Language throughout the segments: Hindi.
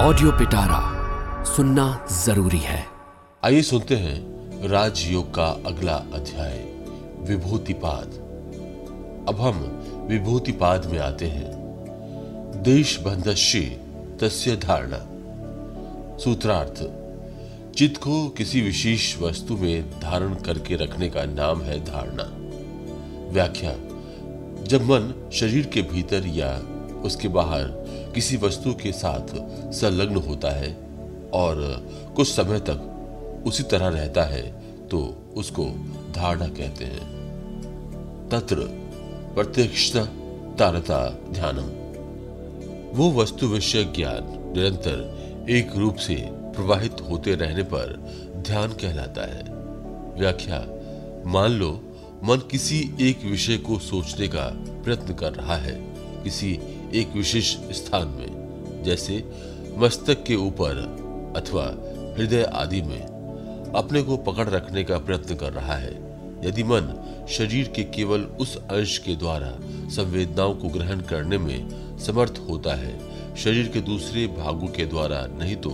ऑडियो पिटारा सुनना ज़रूरी है। आइए सुनते हैं राजयोग का अगला अध्याय, विभूतिपाद। अब हम विभूतिपाद में आते हैं। देश बंधश्य तस्य धारणा। सूत्रार्थ, चित्त को किसी विशेष वस्तु में धारण करके रखने का नाम है धारणा। व्याख्या, जब मन शरीर के भीतर या उसके बाहर किसी वस्तु के साथ संलग्न होता है और कुछ समय तक उसी तरह रहता है तो उसको धारणा कहते हैं। तत्र प्रत्यक्षता ध्यानम। वो वस्तु विषय ज्ञान निरंतर एक रूप से प्रवाहित होते रहने पर ध्यान कहलाता है। व्याख्या, मान लो, मन किसी एक विषय को सोचने का प्रयत्न कर रहा है, किसी एक विशेष स्थान में, जैसे मस्तक के ऊपर अथवा हृदय आदि में, अपने को पकड़ रखने का प्रयत्न कर रहा है। यदि मन शरीर के केवल उस अंश के द्वारा संवेदनाओं को ग्रहण करने में समर्थ होता है, शरीर के दूसरे भागों के द्वारा नहीं तो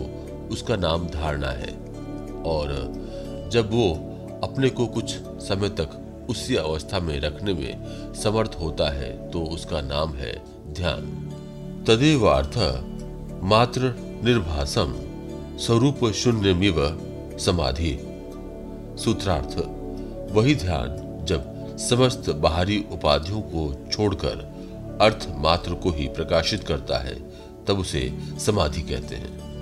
उसका नाम धारणा है। और जब वो अपने को कुछ समय तक उसी अवस्था में रखने में समर्थ होता है तो उसका नाम है ध्यान। तदेवार्थ मात्र निर्भासम स्वरूप शून्यमिव समाधि। सूत्रार्थ, वही ध्यान जब समस्त बाहरी उपाधियों को छोड़कर अर्थ मात्र को ही प्रकाशित करता है, तब उसे समाधि कहते हैं।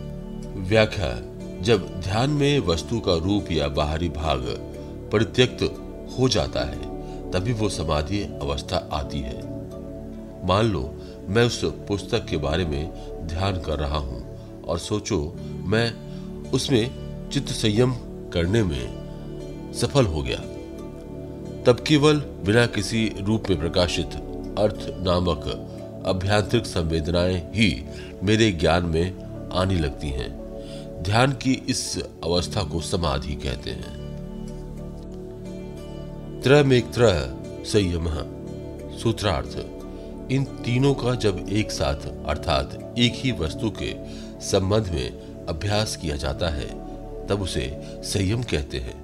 व्याख्या, जब ध्यान में वस्तु का रूप या बाहरी भाग परित्यक्त हो जाता है, तभी वो समाधि अवस्था आती है। मान लो मैं उस पुस्तक के बारे में ध्यान कर रहा हूँ और सोचो, मैं उसमें चित्त संयम करने में सफल हो गया। तब केवल बिना किसी रूप में प्रकाशित अर्थ नामक अभ्यांतरिक संवेदनाएँ ही मेरे ज्ञान में आने लगती हैं। ध्यान की इस अवस्था को समाधि कहते हैं। त्रमेत्र संयम सूत्रार्थ। इन तीनों का जब एक साथ, अर्थात एक ही वस्तु के संबंध में अभ्यास किया जाता है, तब उसे संयम कहते हैं।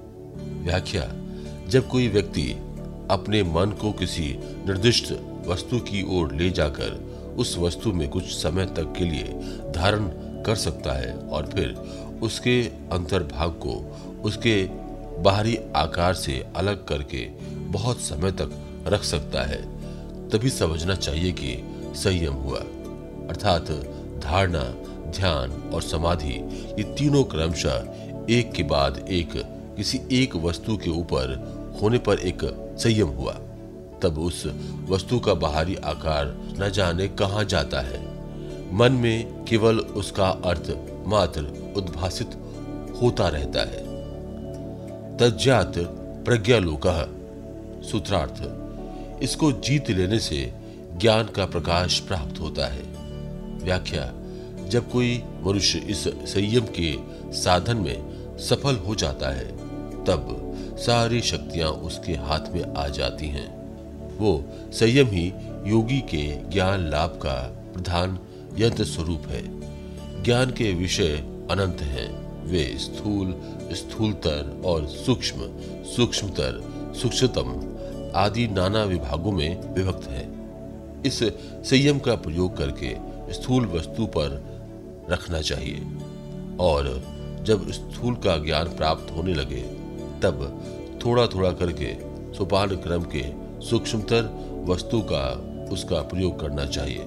व्याख्या, जब कोई व्यक्ति अपने मन को किसी निर्दिष्ट वस्तु की ओर ले जाकर उस वस्तु में कुछ समय तक के लिए धारण कर सकता है और फिर उसके अंतर्भाग को उसके बाहरी आकार से अलग करके बहुत समय तक रख सकता है तभी समझना चाहिए कि संयम हुआ। अर्थात धारणा, ध्यान और समाधि, ये तीनों क्रमशः एक के बाद एक, किसी एक वस्तु के ऊपर होने पर एक संयम हुआ। तब उस वस्तु का बाहरी आकार न जाने कहा जाता है। मन में केवल उसका अर्थ मात्र उद्भासित होता रहता है। तज्जात प्रज्ञालोक, सूत्रार्थ। इसको जीत लेने से ज्ञान का प्रकाश प्राप्त होता है। व्याख्या, जब कोई मनुष्य इस संयम के साधन में सफल हो जाता है, तब सारी शक्तियाँ उसके हाथ में आ जाती हैं। वो संयम ही योगी के ज्ञान लाभ का प्रधान यंत्र स्वरूप है। ज्ञान के विषय अनंत हैं। वे स्थूल, स्थूलतर और सूक्ष्म, सूक्ष्मतर, सूक्ष्मतम आदि नाना विभागों में विभक्त है। इस संयम का प्रयोग करके स्थूल वस्तु पर रखना चाहिए। और जब स्थूल का ज्ञान प्राप्त होने लगे, तब थोड़ा थोड़ा करके सोपान क्रम के सूक्ष्मतर वस्तु का उसका प्रयोग करना चाहिए।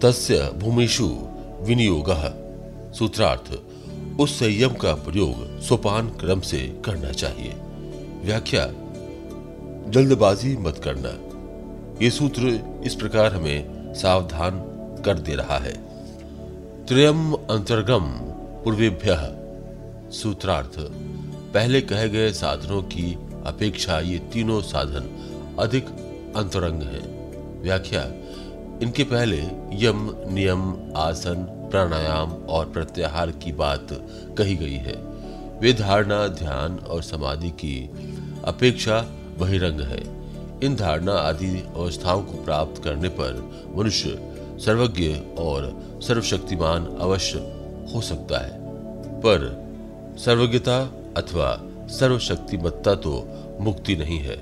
तस्य भूमिषु विनियोग सूत्रार्थ, उस संयम का प्रयोग सोपान क्रम से करना चाहिए। व्याख्या जल्दबाजी मत करना। ये सूत्र इस प्रकार हमें सावधान कर दे रहा है। त्रयम अंतर्गम पूर्वेभ्य सूत्रार्थ। पहले कहे गए साधनों की अपेक्षा ये तीनों साधन अधिक अंतरंग हैं। व्याख्या, इनके पहले यम, नियम, आसन, प्राणायाम और प्रत्याहार की बात कही गई है। वे धारणा, ध्यान और समाधि की अपेक्षा बहिरंग है। इन धारणा आदि अवस्थाओं को प्राप्त करने पर मनुष्य सर्वज्ञ और सर्वशक्तिमान अवश्य हो सकता है। पर सर्वज्ञता अथवा सर्वशक्तिमत्ता तो मुक्ति नहीं है।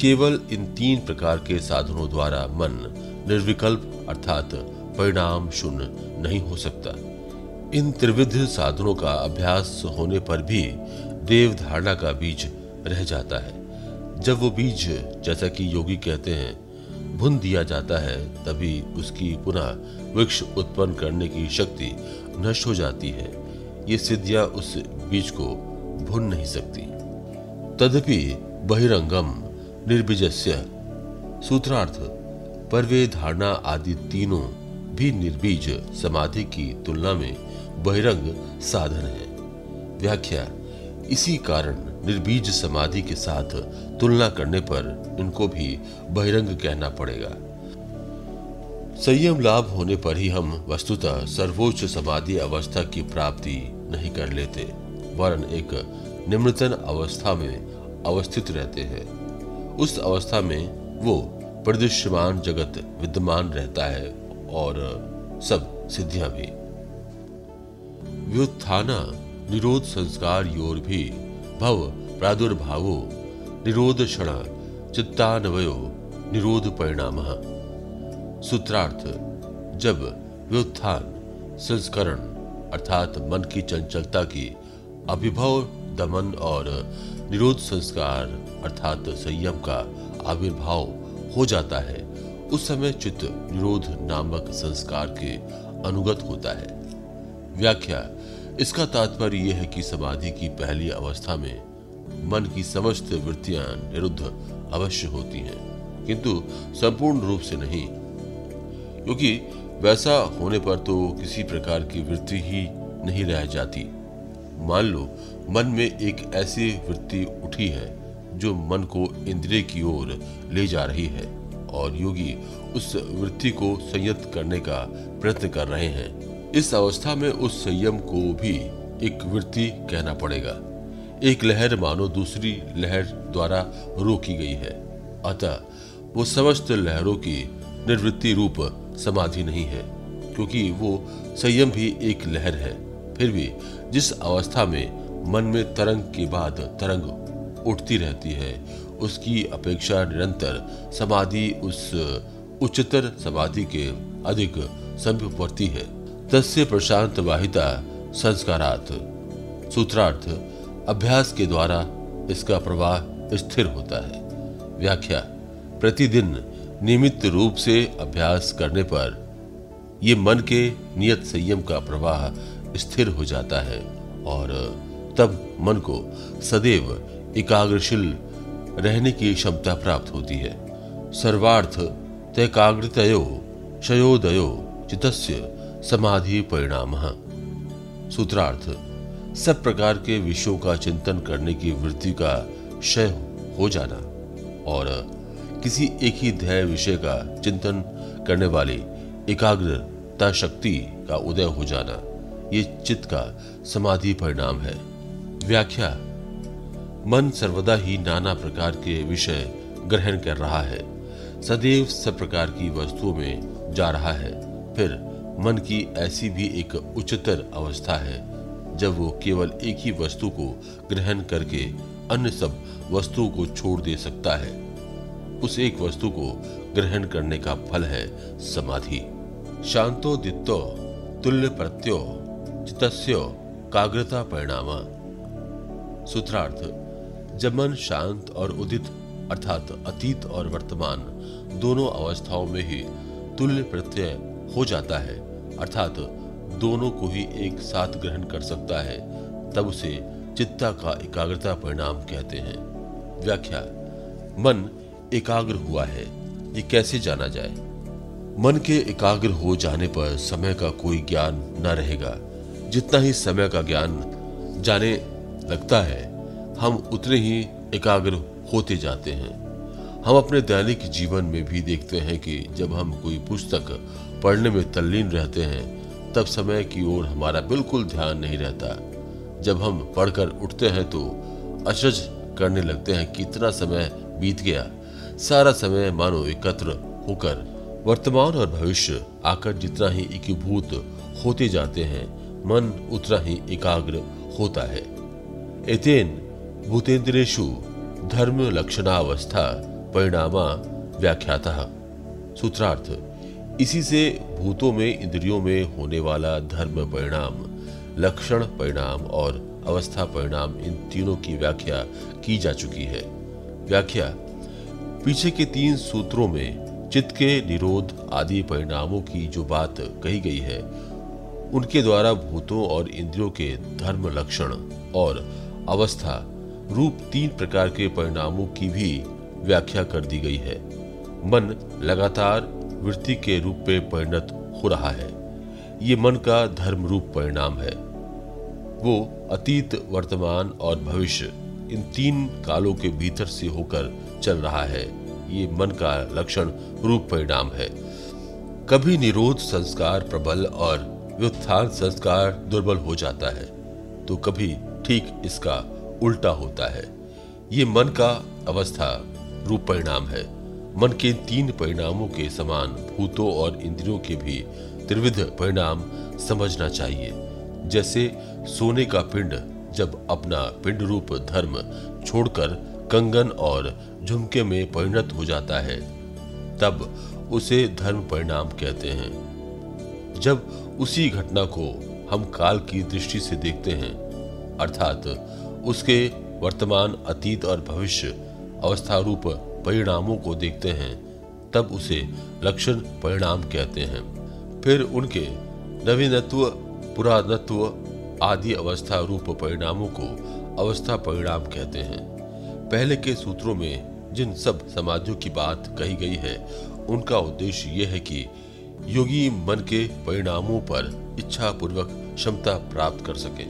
केवल इन तीन प्रकार के साधनों द्वारा मन निर्विकल्प अर्थात परिणाम शून्य नहीं हो सकता। इन त्रिविध साधनों का अभ्यास होने पर भी देव धारणा का बीज रह जाता है। जब वो बीज, जैसा कि योगी कहते हैं, भुन दिया जाता है, तभी उसकी पुनः वृक्ष उत्पन्न करने की शक्ति नष्ट हो जाती है। ये सिद्धियाँ उस बीज को भुन नहीं सकती। तदपि बहिरंगम निर्बीजस्य सूत्रार्थ पर वे धारणा आदि तीनों भी निर्बीज समाधि की तुलना में बहिरंग साधन है। व्याख्या, इसी कारण निर्बीज समाधि के साथ तुलना करने पर इनको भी बहिरंग कहना पड़ेगा। संयम लाभ होने पर ही हम वस्तुतः सर्वोच्च समाधि अवस्था की प्राप्ति नहीं कर लेते, वरन एक निम्नतन अवस्था में अवस्थित रहते हैं। उस अवस्था में वो प्रदृश्यमान जगत विद्यमान रहता है और सब सिद्धियाँ भी। व्युत्थाना निरोध संस्कार योर भी भव प्रादुर्भावो निरोध क्षण चित्तान्वयो निरोध परिणाम। सूत्रार्थ, जब व्युत्थान, संस्करण, अर्थात मन की चंचलता की अभिभव, दमन और निरोध संस्कार, अर्थात संयम का आविर्भाव हो जाता है, उस समय चित्त निरोध नामक संस्कार के अनुगत होता है। व्याख्या, इसका तात्पर्य यह है कि समाधि की पहली अवस्था में मन की समस्त वृत्तियाँ निरुद्ध अवश्य होती हैं, किंतु संपूर्ण रूप से नहीं। क्योंकि वैसा होने पर तो किसी प्रकार की वृत्ति ही नहीं रह जाती। मान लो, मन में एक ऐसी वृत्ति उठी है, जो मन को इंद्रिय की ओर ले जा रही है, और योगी उस वृत्ति को संयत करने का प्रयत्न कर रहे हैं। इस अवस्था में उस संयम को भी एक वृत्ति कहना पड़ेगा। एक लहर मानो दूसरी लहर द्वारा रोकी गई है। अतः वो समस्त लहरों की निर्वृत्ति रूप समाधि नहीं है, क्योंकि वो संयम भी एक लहर है। फिर भी जिस अवस्था में मन में तरंग के बाद तरंग उठती रहती है, उसकी अपेक्षा निरंतर समाधि उस उच्चतर समाधि के अधिक समीपवर्ती है। तस्य प्रशांत वाहिता संस्कारात, सूत्रार्थ अभ्यास के द्वारा इसका प्रवाह स्थिर होता है। व्याख्या, प्रतिदिन नियमित रूप से अभ्यास करने पर ये मन के नियत संयम का प्रवाह स्थिर हो जाता है और तब मन को सदैव एकाग्रशील रहने की क्षमता प्राप्त होती है। सर्वार्थ तैकाग्रतयो क्षयोदयो चितस्य समाधि परिणाम। सूत्रार्थ सब प्रकार के विषयों का चिंतन करने की वृत्ति का क्षय हो जाना और किसी एक ही ध्येय विषय का चिंतन करने वाली एकाग्रता शक्ति का उदय हो जाना, ये चित्त का समाधि परिणाम है। व्याख्या, मन सर्वदा ही नाना प्रकार के विषय ग्रहण कर रहा है, सदैव सब प्रकार की वस्तुओं में जा रहा है, फिर मन की ऐसी भी एक उच्चतर अवस्था है। जब वो केवल एक ही वस्तु को ग्रहण करके अन्य सब वस्तुओं को छोड़ दे सकता है, उस एक वस्तु को ग्रहण करने का फल है समाधि। शांतो दित्तो तुल्य प्रत्यो चित्तस्य काग्रता परिणाम। सूत्रार्थ, जब मन शांत और उदित अर्थात अतीत और वर्तमान दोनों अवस्थाओं में ही तुल्य प्रत्यय हो जाता है, अर्थात दोनों को ही एक साथ ग्रहण कर सकता है, तब उसे चित्ता का एकाग्रता परिणाम कहते हैं। व्याख्या, मन एकाग्र हुआ है, ये कैसे जाना जाए? मन के एकाग्र हो जाने पर समय का कोई ज्ञान न रहेगा। जितना ही समय का ज्ञान जाने लगता है, हम उतने ही एकाग्र होते जाते हैं। हम अपने दैनिक जीवन में भी देखते हैं कि जब हम कोई पुस्तक पढ़ने में तल्लीन रहते हैं तब समय की ओर हमारा बिल्कुल ध्यान नहीं रहता। जब हम पढ़कर उठते हैं तो अचरज करने लगते हैं कि इतना समय बीत गया। सारा समय मानो एकत्र होकर वर्तमान और भविष्य आकर जितना ही एकीभूत होते जाते हैं, मन उतना ही एकाग्र होता है। एतेन भूतेन्द्रेशु धर्म लक्षणावस्था परिणामा व्याख्याता। सूत्रार्थ इसी से भूतों में, इंद्रियों में होने वाला धर्म परिणाम, लक्षण परिणाम और अवस्था परिणाम इन तीनों की व्याख्या की जा चुकी है। व्याख्या, पीछे के तीन सूत्रों में चित्त के निरोध आदि परिणामों की जो बात कही गई है, उनके द्वारा भूतों और इंद्रियों के धर्म लक्षण और अवस्था रूप तीन प्रकार के परिणामों की भी व्याख्या कर दी गई है। मन लगातार वृत्ति के रूप में परिणत हो रहा है। ये मन का धर्म रूप परिणाम है। वो अतीत, वर्तमान और भविष्य, इन तीन कालों के भीतर से होकर चल रहा है। ये मन का लक्षण रूप परिणाम है। कभी निरोध संस्कार प्रबल और व्युत्थान संस्कार दुर्बल हो जाता है तो कभी ठीक इसका उल्टा होता है। ये मन का अवस्था रूप परिणाम है। मन के तीन परिणामों के समान भूतों और इंद्रियों के भी त्रिविध परिणाम समझना चाहिए। जैसे सोने का पिंड जब अपना पिंड रूप धर्म छोड़कर कंगन और झुमके में परिणत हो जाता है, तब उसे धर्म परिणाम कहते हैं। जब उसी घटना को हम काल की दृष्टि से देखते हैं, अर्थात उसके वर्तमान अतीत और भविष्य अवस्था रूप परिणामों को देखते हैं, तब उसे लक्षण परिणाम कहते हैं। फिर उनके नवीनत्व, पुरातत्व आदि अवस्था रूप परिणामों को अवस्था परिणाम कहते हैं। पहले के सूत्रों में जिन सब समाजों की बात कही गई है, उनका उद्देश्य यह है कि योगी मन के परिणामों पर इच्छा पूर्वक क्षमता प्राप्त कर सके।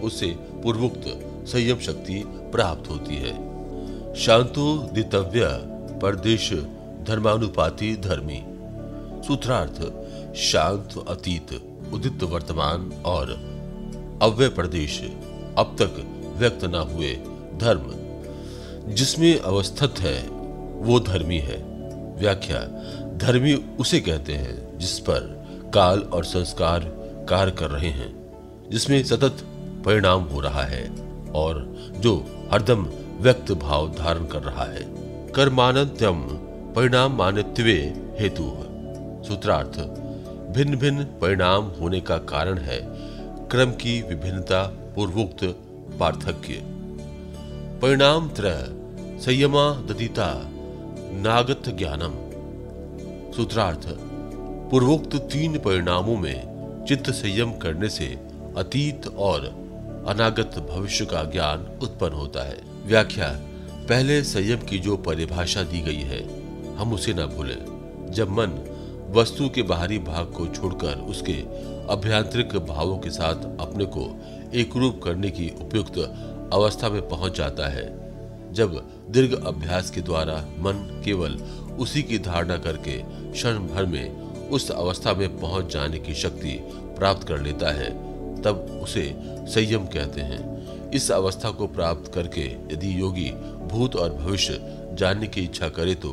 उससे पूर्वोक्त संयम शक्ति प्राप्त होती है। शांतो, दितव्य, परदेश, धर्मानुपाति, धर्मी। सूत्रार्थ, शांत, अतीत, उदित वर्तमान और अव्य प्रदेश। अब तक व्यक्त न हुए धर्म। जिसमें अवस्थित है, वो धर्मी है। व्याख्या, धर्मी उसे कहते हैं जिस पर काल और संस्कार कार्य कर रहे हैं, जिसमें सतत परिणाम हो रहा है और जो हरदम व्यक्त भाव धारण कर रहा है। कर्मानंत्यम परिणाम मानित्वे हेतु। सूत्रार्थ भिन्न भिन्न परिणाम होने का कारण है। क्रम की विभिन्नता, पूर्वोक्त, पार्थक्य। परिणाम त्रय, संयमा दतिता, नागत ज्ञानम। सूत्रार्थ, पूर्वोक्त तीन परिणामों में चित्त संयम करने से अतीत और अनागत भविष्य का ज्ञान उत्पन्न होता है। व्याख्या, पहले संयम की जो परिभाषा दी गई है, हम उसे न भूलें। जब मन वस्तु के बाहरी भाग को छोड़कर उसके अभ्यांतरिक भावों के साथ अपने को एक रूप करने की उपयुक्त अवस्था में पहुँच जाता है, जब दीर्घ अभ्यास के द्वारा मन केवल उसी की धारणा करके क्षण भर में उस अवस्था में पहुँच जाने की शक्ति प्राप्त कर लेता है, तब उसे संयम कहते हैं। इस अवस्था को प्राप्त करके यदि योगी भूत और भविष्य जानने की इच्छा करे तो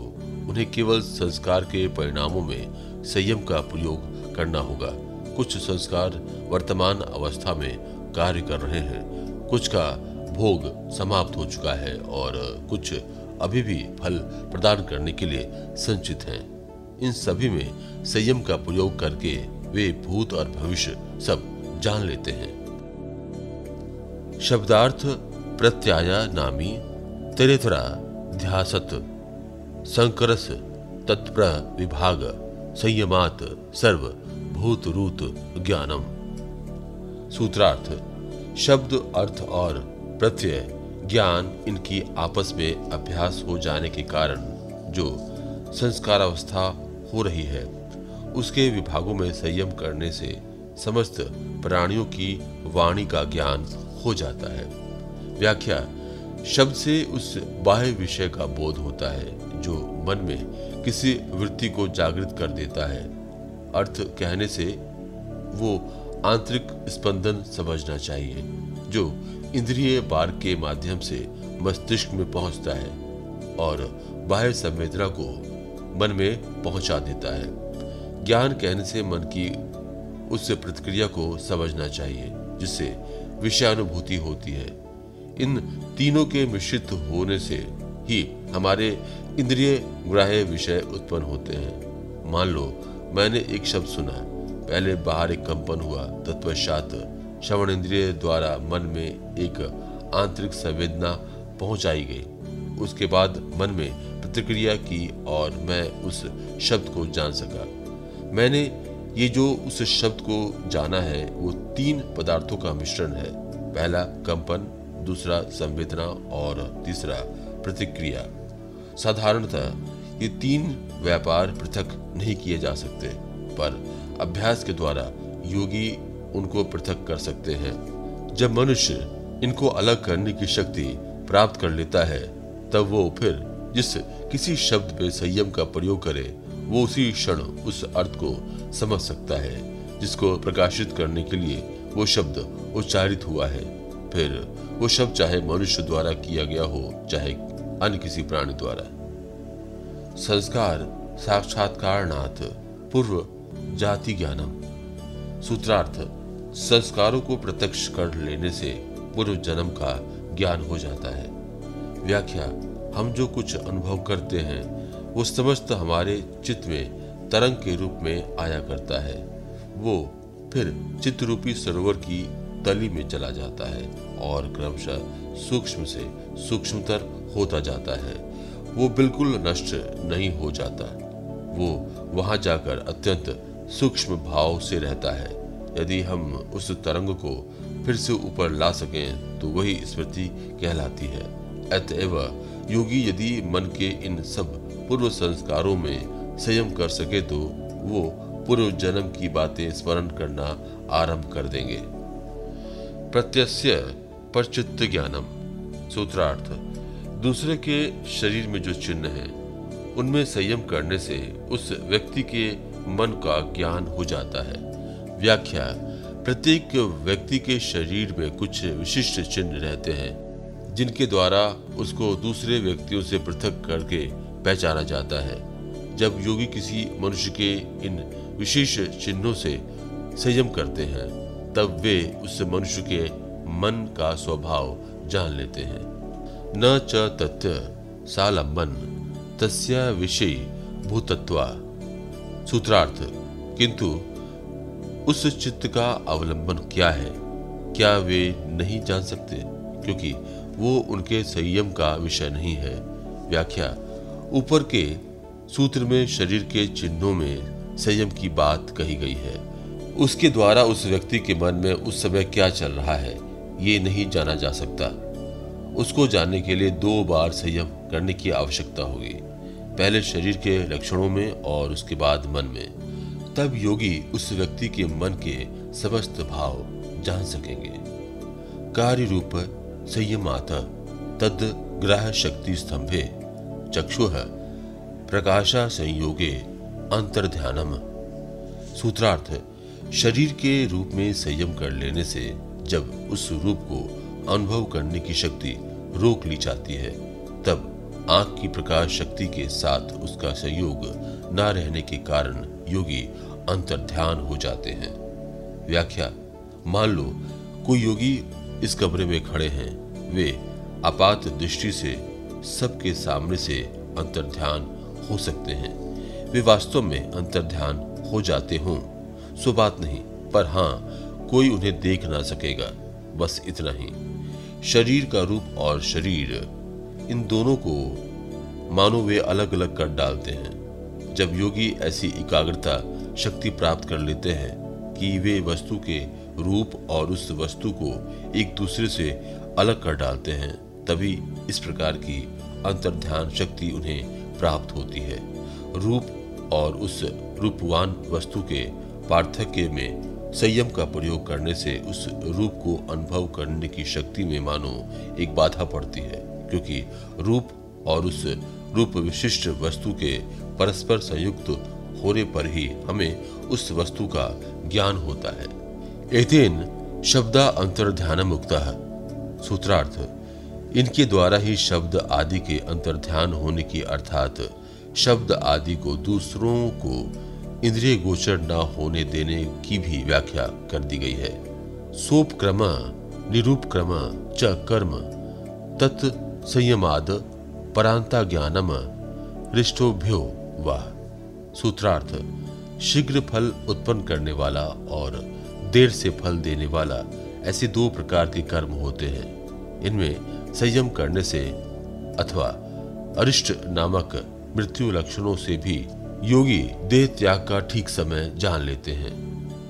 उन्हें केवल संस्कार के परिणामों में संयम का प्रयोग करना होगा। कुछ संस्कार वर्तमान अवस्था में कार्य कर रहे हैं। कुछ का भोग समाप्त हो चुका है और कुछ अभी भी फल प्रदान करने के लिए संचित हैं। इन सभी में संयम का प्रयोग करके वे भूत और भविष्य सब जान लेते हैं। शब्दार्थ प्रत्याय नामी तेरेतरा ध्यासत संकरस तत्प्र विभाग संयमात सर्व भूत रूत ज्ञानम। सूत्रार्थ, शब्द अर्थ और प्रत्यय ज्ञान इनकी आपस में अभ्यास हो जाने के कारण जो संस्कार अवस्था हो रही है, उसके विभागों में संयम करने से समस्त प्राणियों की वाणी का ज्ञान हो जाता है। व्याख्या, शब्द से उस बाह्य विषय का बोध होता है, जो मन में किसी वृत्ति को जागृत कर देता है। अर्थ कहने से वो आंतरिक स्पंदन समझना चाहिए, जो इंद्रिय बार के माध्यम से मस्तिष्क में पहुँचता है और बाह्य संवेदना को मन में पहुँचा देता है। ज्ञान कहने से मन की उस प्रतिक्रिया को समझना चाहिए, जिससे विषयानुभूति होती है। इन तीनों के मिश्रित होने से ही हमारे इंद्रिय ग्राह्य विषय उत्पन्न होते हैं। मान लो, मैंने एक शब्द सुना, पहले बाहर एक कंपन हुआ तत्वशात श्रवण इंद्रिय द्वारा मन में एक आंतरिक संवेदना पहुंचाई गई। उसके बाद मन में प्रतिक्रिया की और मैं उस शब्द को जान सका। मैंने ये जो उस शब्द को जाना है, वो तीन पदार्थों का मिश्रण है। पहला, कंपन, दूसरा, संवेदना और तीसरा, प्रतिक्रिया। साधारणतः ये तीन व्यापार पृथक नहीं किए जा सकते, पर अभ्यास के द्वारा योगी उनको पृथक कर सकते हैं। जब मनुष्य इनको अलग करने की शक्ति प्राप्त कर लेता है, तब वो फिर जिस किसी शब्द पे संयम का प्रयोग करे वो उसी क्षण उस अर्थ को समझ सकता है, जिसको प्रकाशित करने के लिए वो शब्द उच्चारित हुआ है। फिर वो शब्द चाहे मनुष्य द्वारा किया गया हो, चाहे अन्य किसी प्राणी द्वारा। संस्कार साक्षात्कार नाथ पूर्व जाति ज्ञानम। सूत्रार्थ, संस्कारों को प्रत्यक्ष कर लेने से पूर्व जन्म का ज्ञान हो जाता है। व्याख्या, हम जो कुछ अनुभव करते हैं वो समस्त हमारे चित्त में तरंग के रूप में आया करता है। वो फिर चित्त रूपी सरोवर की तली में चला जाता है और क्रमशः सूक्ष्म से सूक्ष्मतर होता जाता है। वो बिल्कुल नष्ट नहीं हो जाता। वो वहाँ जाकर अत्यंत सूक्ष्म भाव से रहता है। यदि हम उस तरंग को फिर से ऊपर ला सकें तो वही स्मृति कहलाती है। अतएव योगी यदि मन के इन सब पूर्व संस्कारों में संयम कर सके तो वो पूर्व जन्म की बातें स्मरण करना आरंभ कर देंगे। प्रत्यस्य परचित्त ज्ञानम, सूत्रार्थ। दूसरे के शरीर में जो चिन्ह है, उनमें संयम करने से उस व्यक्ति के मन का ज्ञान हो जाता है। व्याख्या, प्रत्येक व्यक्ति के शरीर में कुछ विशिष्ट चिन्ह रहते हैं, जिनके द्वारा उसको दूसरे व्यक्तियों से पृथक करके पहचाना जाता है। जब योगी किसी मनुष्य के इन विशेष चिन्हों से संयम करते हैं, तब वे उस मनुष्य के मन का स्वभाव जान लेते हैं। न च तथ्य सालंबन तस्य विषय भूतत्वा। सूत्रार्थ, किंतु उस चित्त का अवलंबन क्या है? क्या वे नहीं जान सकते? क्योंकि वो उनके संयम का विषय नहीं है। व्याख्या ऊपर के सूत्र में शरीर के चिन्हों में संयम की बात कही गई है। उसके द्वारा उस व्यक्ति के मन में उस समय क्या चल रहा है, ये नहीं जाना जा सकता। उसको जानने के लिए दो बार संयम करने की आवश्यकता होगी। पहले शरीर के लक्षणों में और उसके बाद मन में। तब योगी उस व्यक्ति के मन के समस्त भाव जान सकेंगे। कार्य रूप संयम आता तद ग्रह शक्ति स्तंभे चक्षु प्रकाशा संयोगे अंतर्ध्यानम। सूत्रार्थ शरीर के रूप में संयम कर लेने से जब उस रूप को अनुभव करने की शक्ति रोक ली जाती है, तब आँख की प्रकाश शक्ति के साथ उसका संयोग न रहने के कारण योगी अंतर ध्यान हो जाते हैं। व्याख्या, मान लो, कोई योगी इस कमरे में खड़े हैं, वे आपात दृष्टि से सबके सामने से अंतर ध्यान हो सकते हैं। वे वास्तव में अंतर ध्यान हो जाते हों। सो बात नहीं, पर हाँ कोई उन्हें देख ना सकेगा। बस इतना ही। शरीर का रूप और शरीर, इन दोनों को मानो वे अलग अलग कर डालते हैं। जब योगी ऐसी एकाग्रता शक्ति प्राप्त कर लेते हैं कि वे वस्तु के रूप और उस वस्तु को एक दूसरे से अलग कर डालते हैं तभी इस प्रकार की अंतर्ध्यान शक्ति उन्हें प्राप्त होती है। रूप और उस रूपवान वस्तु के पार्थक्य में संयम का प्रयोग करने से उस रूप को अनुभव करने की शक्ति में मानो एक बाधा पड़ती है, क्योंकि रूप और उस रूप विशिष्ट वस्तु के परस्पर संयुक्त होने पर ही हमें उस वस्तु का ज्ञान होता है। एतेन शब्दा अंतर ध्यान मुक्त सूत्रार्थ इनके द्वारा ही शब्द आदि के अंतर्ध्यान होने की अर्थात शब्द आदि को दूसरों को इंद्रिय गोचर न होने देने की भी व्याख्या कर दी गई है। सोप क्रम निरूप क्रम च कर्म, तत् संयमाद परांता ज्ञानम रिष्टोभ्यो व। सूत्रार्थ, शीघ्र फल उत्पन्न करने वाला और देर से फल देने वाला ऐसे दो प्रकार के कर्म होते हैं। इनमें संयम करने से अथवा अरिष्ट नामक मृत्यु लक्षणों से भी योगी देह त्याग का ठीक समय जान लेते हैं।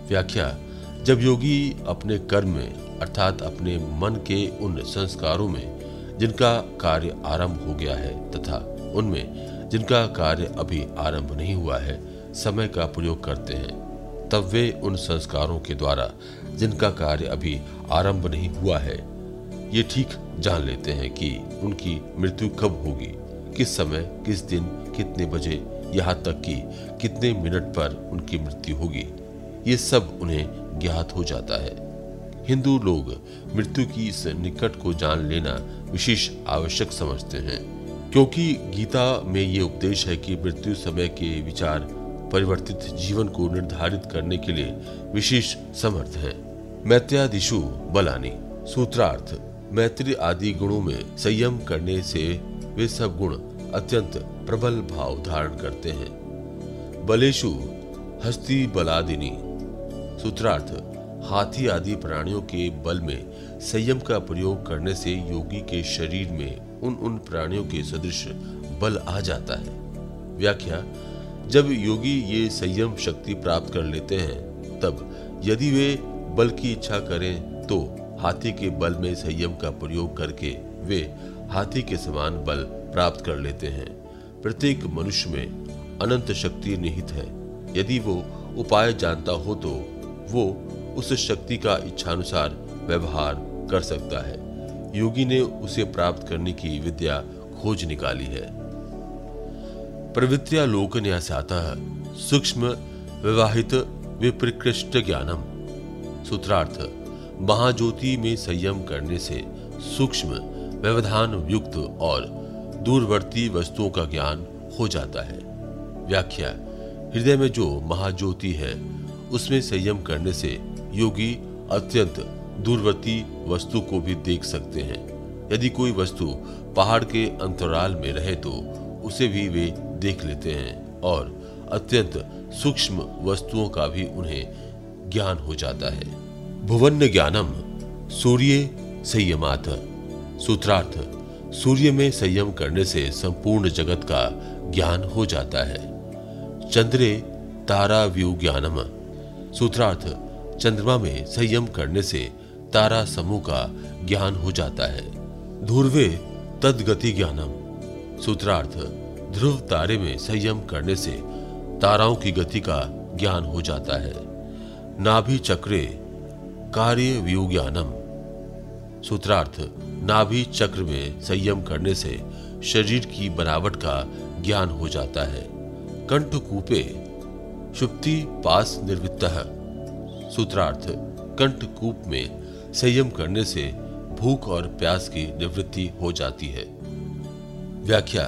व्याख्या, जब योगी अपने कर्म में अर्थात अपने मन के उन संस्कारों में जिनका कार्य आरंभ हो गया है तथा उनमें जिनका कार्य अभी आरंभ नहीं हुआ है, समय का प्रयोग करते हैं, तब वे उन संस्कारों के द्वारा जिनका कार्य अभी आरंभ नहीं हुआ है ये ठीक जान लेते हैं कि उनकी मृत्यु कब होगी, किस समय, किस दिन, कितने बजे, यहाँ तक कि कितने मिनट पर उनकी मृत्यु होगी। ये सब उन्हें ज्ञात हो जाता है। हिंदू लोग मृत्यु की इस निकट को जान लेना विशेष आवश्यक समझते हैं, क्योंकि गीता में ये उपदेश है कि मृत्यु समय के विचार परिवर्तित जीवन को निर्धारित करने के लिए विशेष समर्थ है। मैत्यादिशु बलानी, सूत्रार्थ। मैत्री आदि गुणों में संयम करने से वे सब गुण अत्यंत प्रबल भाव धारण करते हैं। बलेशु, हस्ती बलादिनी, सूत्रार्थ, हाथी आदि प्राणियों के बल में संयम का प्रयोग करने से योगी के शरीर में उन उन प्राणियों के सदृश बल आ जाता है। व्याख्या, जब योगी ये संयम शक्ति प्राप्त कर लेते हैं, तब यदि वे बल की इच्छा करें तो हाथी के बल में संयम का प्रयोग करके वे हाथी के समान बल प्राप्त कर लेते हैं। प्रत्येक मनुष्य में अनंत शक्ति निहित है। यदि वो उपाय जानता हो तो वो उस शक्ति का इच्छानुसार व्यवहार कर सकता है। योगी ने उसे प्राप्त करने की विद्या खोज निकाली है। प्रवृत्तिया लोक न्यासातः सूक्ष्म विवाहित विप्रकृष्ट ज्ञानम। सूत्रार्थ महाज्योति में संयम करने से सूक्ष्म, व्यवधान युक्त और दूरवर्ती वस्तुओं का ज्ञान हो जाता है। व्याख्या, हृदय में जो महाज्योति है, उसमें संयम करने से योगी अत्यंत दूरवर्ती वस्तु को भी देख सकते हैं। यदि कोई वस्तु पहाड़ के अंतराल में रहे तो उसे भी वे देख लेते हैं और अत्यंत सूक्ष्म वस्तुओं का भी उन्हें ज्ञान हो जाता है। भुवन ज्ञानम सूर्य संयमात। सूत्रार्थ, सूर्य में संयम करने से संपूर्ण जगत का ज्ञान हो जाता है। चंद्रे तारा व्यू ज्ञानम सूत्रार्थ, चंद्रमा में संयम करने से तारा समूह का ज्ञान हो जाता है। ध्रुवे तदगति ज्ञानम सूत्रार्थ, ध्रुव तारे में संयम करने से ताराओं की गति का ज्ञान हो जाता है। नाभि चक्रे कार्य व्यूज्ञानम सूत्रार्थ, नाभि चक्र में संयम करने से शरीर की बनावट का ज्ञान हो जाता है। कंठ कूपे शुप्ति पास निर्वृत्त। सूत्रार्थ कंठ कूप में संयम करने से भूख और प्यास की निवृत्ति हो जाती है। व्याख्या,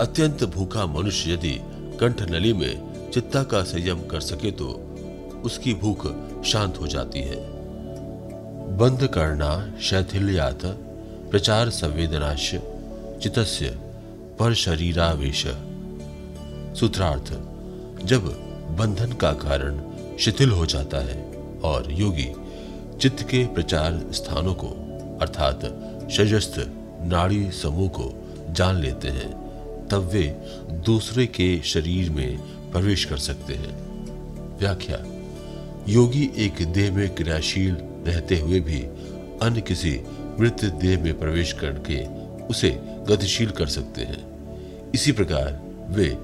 अत्यंत भूखा मनुष्य यदि कंठ नली में चित्ता का संयम कर सके तो उसकी भूख शांत हो जाती है। बंद करना शैथिल्यात प्रचार संवेदनाश चितस्य पर शरीरावेश सूत्रार्थ, जब बंधन का कारण शिथिल हो जाता है और योगी चित्त के प्रचार स्थानों को, अर्थात शजस्थ नाड़ी समूह को जान लेते हैं, तब वे दूसरे के शरीर में प्रवेश कर सकते हैं। व्याख्या, योगी एक देह में क्रियाशील रहते हुए भी अन्य किसी मृत देह में प्रवेश करके उसे गतिशील कर सकते हैं। इसी प्रकार वे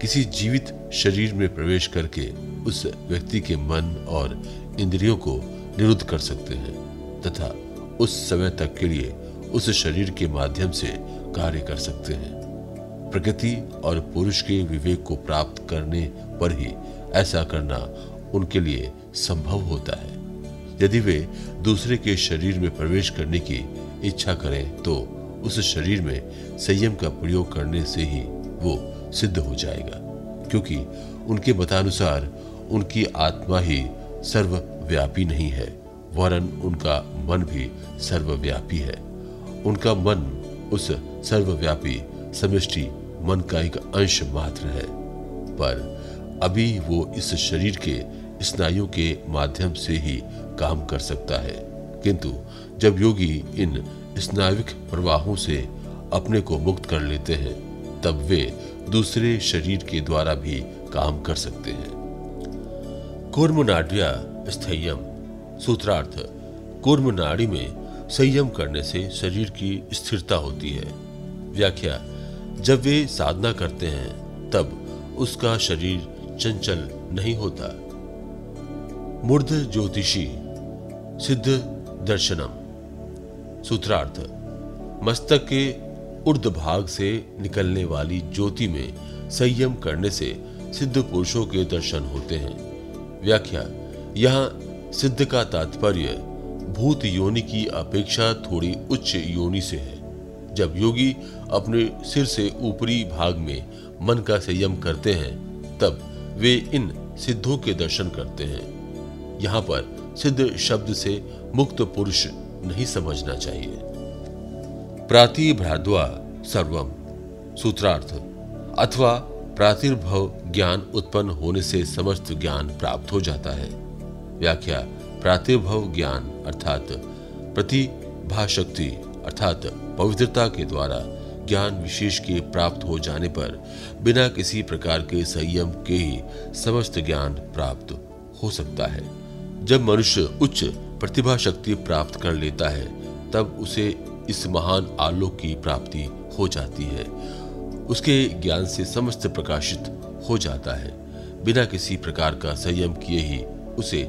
किसी जीवित शरीर में प्रवेश करके उस व्यक्ति के मन और इंद्रियों को निरुद्ध कर सकते हैं तथा उस समय तक के लिए उस शरीर के माध्यम से कार्य कर सकते हैं। प्रकृति और पुरुष के विवेक को प्राप्त करने पर ही ऐसा करना उनके लिए संभव होता है। यदि वे दूसरे के शरीर में प्रवेश करने की इच्छा करें तो उस शरीर में संयम का प्रयोग करने से ही वो सिद्ध हो जाएगा, क्योंकि उनके मतानुसार उनकी आत्मा ही सर्वव्यापी नहीं है, वरन उनका मन भी सर्वव्यापी है। उनका मन उस सर्वव्यापी, समष्टि मन का एक अंश मात्र है। पर अभी वो इस शरीर के स्नायुओं के माध्यम से ही काम कर सकता है। किंतु जब योगी इन स्नायुविक प्रवाहों से अपने को मुक्त कर लेते हैं, तब वे दूसरे शरीर के द्वारा भी काम कर सकते हैं। कूर्म नाड्या स्थयम सूत्रार्थ कूर्म नाड़ी में संयम करने से शरीर की स्थिरता होती है। व्याख्या, जब वे साधना करते हैं, तब उसका शरीर चंचल नहीं होता। मूर्ध ज्योतिषी सिद्ध दर्शनम। सूत्रार्थ, मस्तक के उर्ध भाग से निकलने वाली ज्योति में संयम करने से सिद्ध पुरुषों के दर्शन होते हैं। व्याख्या, यहाँ सिद्ध का तात्पर्य, भूत योनि की अपेक्षा थोड़ी उच्च योनि से है। जब योगी अपने सिर से ऊपरी भाग में मन का संयम करते हैं, तब वे इन सिद्धों के दर्शन करते हैं। यहाँ पर सिद्ध शब्द से मुक्त पुरुष नहीं समझना चाहिए। प्रातिभ्राद्वा सर्वम, सूत्रार्थ, अथवा प्रातिर्भव ज्ञान उत्पन्न होने से समस्त ज्ञान प्राप्त हो जाता है। व्याख्या, प्रातिर्भव ज्ञान अर्थात प्रतिभाशक्ति अर्थात पवित्रता के द्वारा ज्ञान विशेष के प्राप्त हो जाने पर बिना किसी प्रकार के संयम के ही समस्त ज्ञान प्राप्त हो सकता है। जब मनुष्य उच्च प्रतिभा शक्ति प्राप्त कर लेता है, तब उसे इस महान आलोक की प्राप्ति हो जाती है। उसके ज्ञान से समस्त प्रकाशित हो जाता है। बिना किसी प्रकार का संयम किए ही उसे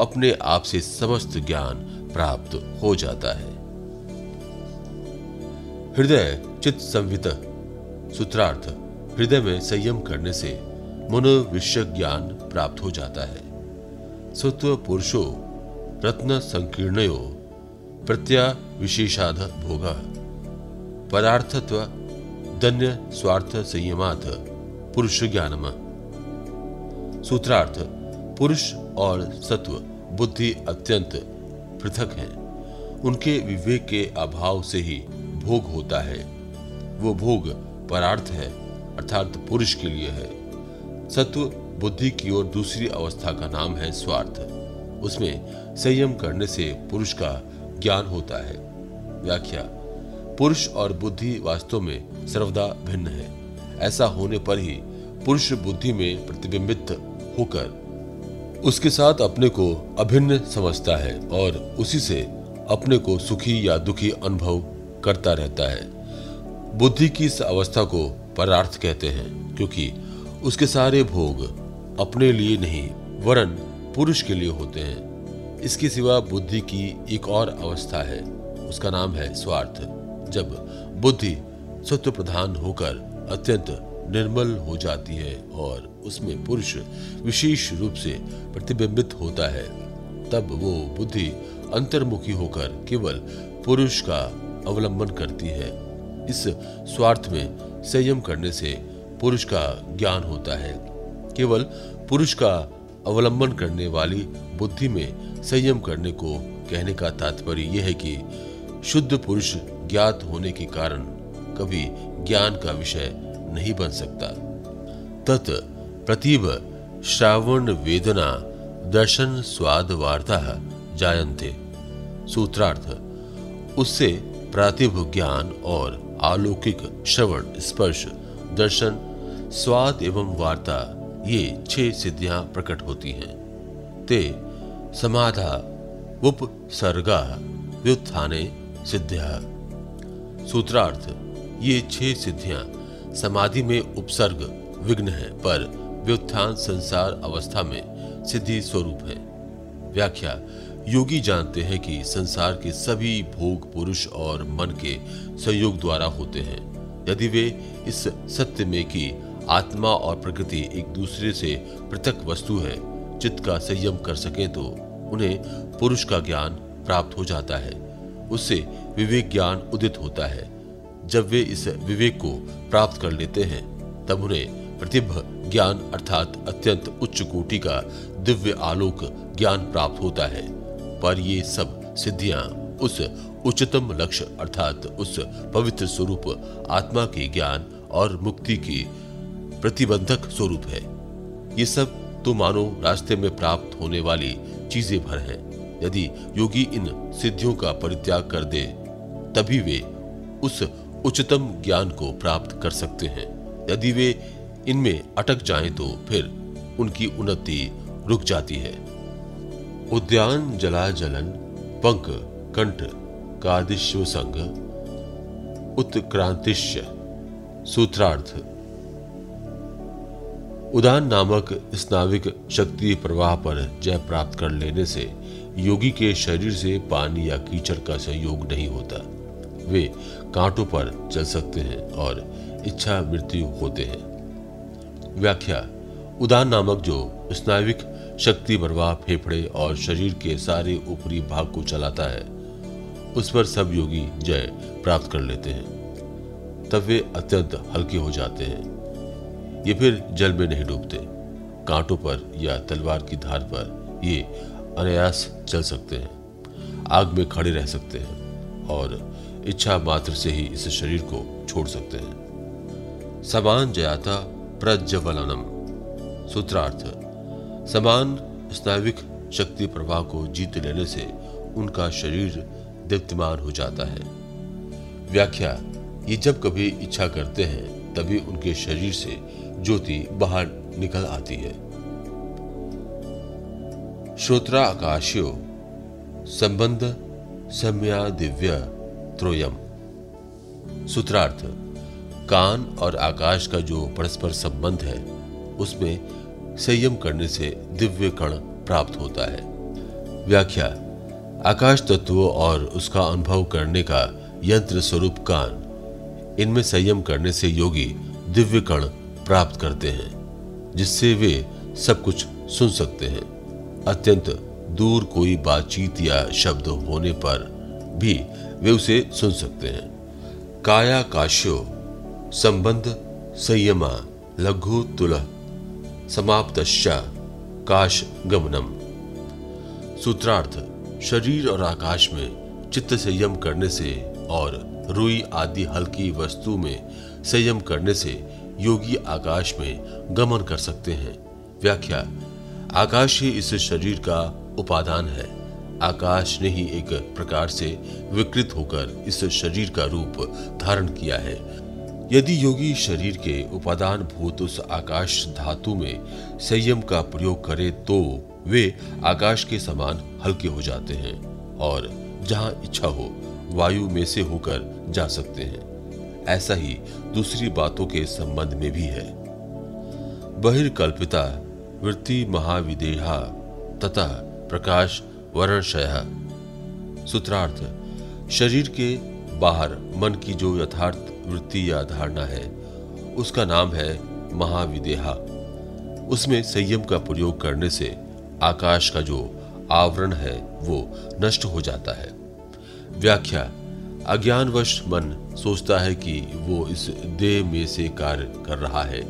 अपने आप से समस्त ज्ञान प्राप्त हो जाता है। हृदय चित्त संवित सूत्रार्थ, हृदय में संयम करने से मनोविश्य ज्ञान प्राप्त हो जाता है। सत्व पुरुषो, रत्न संकीर्णयो, प्रत्या विशेषाध भोग। पदार्थत्व, धन्य स्वार्थ संयमात पुरुष ज्ञानम। सूत्रार्थ, पुरुष और सत्व, बुद्धि अत्यंत पृथक हैं। उनके विवेक के अभाव से ही भोग होता है। वो भोग परार्थ है, अर्थात पुरुष के लिए है। सत्व बुद्धि की ओर दूसरी अवस्था का नाम है स्वार्थ। उसमें संयम करने से पुरुष का ज्ञान होता है। व्याख्या, पुरुष और बुद्धि वास्तव में सर्वदा भिन्न है। ऐसा होने पर ही पुरुष बुद्धि में प्रतिबिंबित होकर उसके साथ अपने को अभिन्न समझता है और उसी से अपने को सुखी या दुखी अनुभव करता रहता है। बुद्धि की इस अवस्था को परार्थ कहते हैं, क्योंकि उसके सारे भोग अपने लिए नहीं, वरन पुरुष के लिए होते हैं। इसके सिवा बुद्धि की एक और अवस्था है। उसका नाम है स्वार्थ। जब बुद्धि सत्व प्रधान होकर अत्यंत निर्मल हो जाती है और उसमें पुरुष विशेष रूप से प्रतिबिंबित होता है, तब वो बुद्धि अंतर्मुखी होकर केवल पुरुष का अवलंबन करती है। इस स्वार्थ में संयम करने से पुरुष का ज्ञान होता है। केवल पुरुष का अवलंबन करने वाली बुद्धि में संयम करने को कहने का तात्पर्य यह है कि शुद्ध पुरुष ज्ञात होने के कारण कभी ज्ञान का विषय नहीं बन सकता। तत् प्रतिभ श्रावण वेदना दर्शन स्वाद वार्ता जायन्ते। सूत्रार्थ, उससे प्रातिभ ज्ञान और अलौकिक श्रवण, स्पर्श, दर्शन, स्वाद एवं वार्ता ये छह सिद्धियाँ प्रकट होती हैं। ते समाधा, उपसर्गा, व्युत्थाने सिद्धिया। सूत्रार्थ, ये छह सिद्धियाँ समाधि में उपसर्ग, विघ्न है, पर व्युत्थान संसार अवस्था में सिद्धि स्वरूप है। व्याख्या, योगी जानते हैं कि संसार के सभी भोग, पुरुष और मन के संयोग द्वारा होते हैं। यदि वे इस सत्य में कि आत्मा और प्रकृति एक दूसरे से पृथक वस्तु है। चित्त का संयम कर सके तो उन्हें पुरुष का ज्ञान प्राप्त हो जाता है। उससे विवेक ज्ञान उदित होता है। जब वे इस विवेक को प्राप्त कर लेते हैं, तब उन्हें प्रतिभ ज्ञान अर्थात अत्यंत उच्च कोटि का दिव्य आलोक ज्ञान प्राप्त होता है। पर ये सब सिद्धियाँ उस उच्चतम लक्ष्य अर्थात उस पवित्र स्वरूप आत्मा के ज्ञान और मुक्ति की प्रतिबंधक स्वरूप है। ये सब तो मानो रास्ते में प्राप्त होने वाली चीज़ें भर हैं। यदि योगी इन सिद्धियों का परित्याग कर दे, तभी वे उस उच्चतम ज्ञान को प्राप्त कर सकते हैं। यदि वे इनमें अटक जाएँ तो फिर उनकी उन्नति रुक जाती है। उद्यान जला जलन पंक कंठ, कादिश्व संघ उत्क्रांतिश्य, सूत्रार्थ उदान नामक स्नाविक शक्ति प्रवाह पर जय प्राप्त कर लेने से योगी के शरीर से पानी या कीचड़ का संयोग नहीं होता। वे कांटों पर चल सकते हैं और इच्छा मृत्यु होते हैं। व्याख्या, उदान नामक जो स्नाविक शक्ति प्रवाह फेफड़े और शरीर के सारे ऊपरी भाग को चलाता है, उस पर सब योगी जय प्राप्त कर लेते हैं। तब वे अत्यंत हल्के हो जाते हैं। ये फिर जल में नहीं डूबते। कांटों पर या तलवार की धार पर ये अनायास चल सकते हैं, आग में खड़े रह सकते हैं और इच्छा मात्र से ही इस शरीर को छोड़ सकते हैं। समान जयाता प्रज्वलनम, सूत्रार्थ। समान स्नाविक शक्ति प्रवाह को जीत लेने से उनका शरीर दीप्तिमान हो जाता है। व्याख्या, ये जब कभी इच्छा करते हैं, तभी उनके शरीर से ज्योति बाहर निकल आती है। श्रोत्रा आकाशियो, संबंध सम्या दिव्य त्रोयम। सूत्रार्थ, कान और आकाश का जो परस्पर संबंध है, उसमें संयम करने से दिव्य कण प्राप्त होता है। व्याख्या, आकाश तत्व और उसका अनुभव करने का यंत्र स्वरूप कान। इनमें संयम करने से योगी दिव्य कण प्राप्त करते हैं, जिससे वे सब कुछ सुन सकते हैं। अत्यंत दूर कोई बातचीत या शब्द होने पर भी वे उसे सुन सकते हैं। काया काश्यो, संबंध संयमा, लघु तुल समाप्त काश गमनम। सूत्रार्थ, शरीर और आकाश में चित्त संयम करने से और रुई आदि हल्की वस्तु में संयम करने से योगी आकाश में गमन कर सकते हैं। व्याख्या, आकाश ही इस शरीर का उपादान है। आकाश ने ही एक प्रकार से विकृत होकर इस शरीर का रूप धारण किया है। यदि योगी शरीर के उपादान भूत उस आकाश धातु में संयम का प्रयोग करे तो वे आकाश के समान हल्के हो जाते हैं और जहाँ इच्छा हो, वायु में से होकर जा सकते हैं। ऐसा ही दूसरी बातों के संबंध में भी है। बहिर्कल्पिता वृत्ति महाविदेहा तथा प्रकाश वर्णशय सूत्रार्थ, शरीर के बाहर मन की जो यथार्थ वृत्ति या धारणा है, उसका नाम है महाविदेहा। उसमें संयम का प्रयोग करने से आकाश का जो आवरण है, वो नष्ट हो जाता है। व्याख्या अज्ञानवश मन सोचता है कि वो इस देह में से कार्य कर रहा है।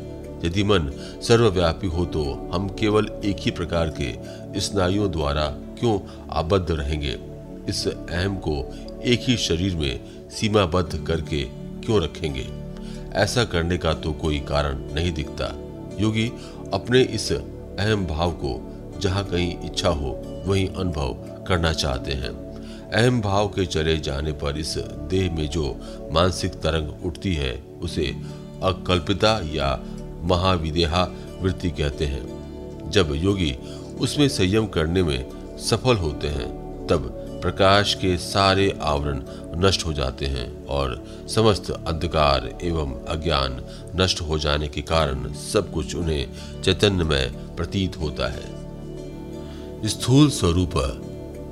यदि मन सर्वव्यापी हो तो हम केवल एक ही प्रकार के स्नायुओं द्वारा क्यों आबद्ध रहेंगे? इस अहम को एक ही शरीर में सीमाबद्ध करके क्यों रखेंगे? ऐसा करने का तो कोई कारण नहीं दिखता। योगी अपने इस अहम भाव को जहाँ कहीं इच्छा हो, वहीं अनुभव करना चाहते हैं। अहम भाव के चले जाने पर इस देह में जो मानसिक तरंग उठती है, उसे अकल्पिता या महाविदेहा वृत्ति कहते हैं। जब योगी उसमें संयम करने में सफल होते हैं, तब प्रकाश के सारे आवरण नष्ट हो जाते हैं और समस्त अंधकार एवं अज्ञान नष्ट हो जाने के कारण सब कुछ उन्हें चैतन्यमय प्रतीत होता है। स्थूल स्वरूप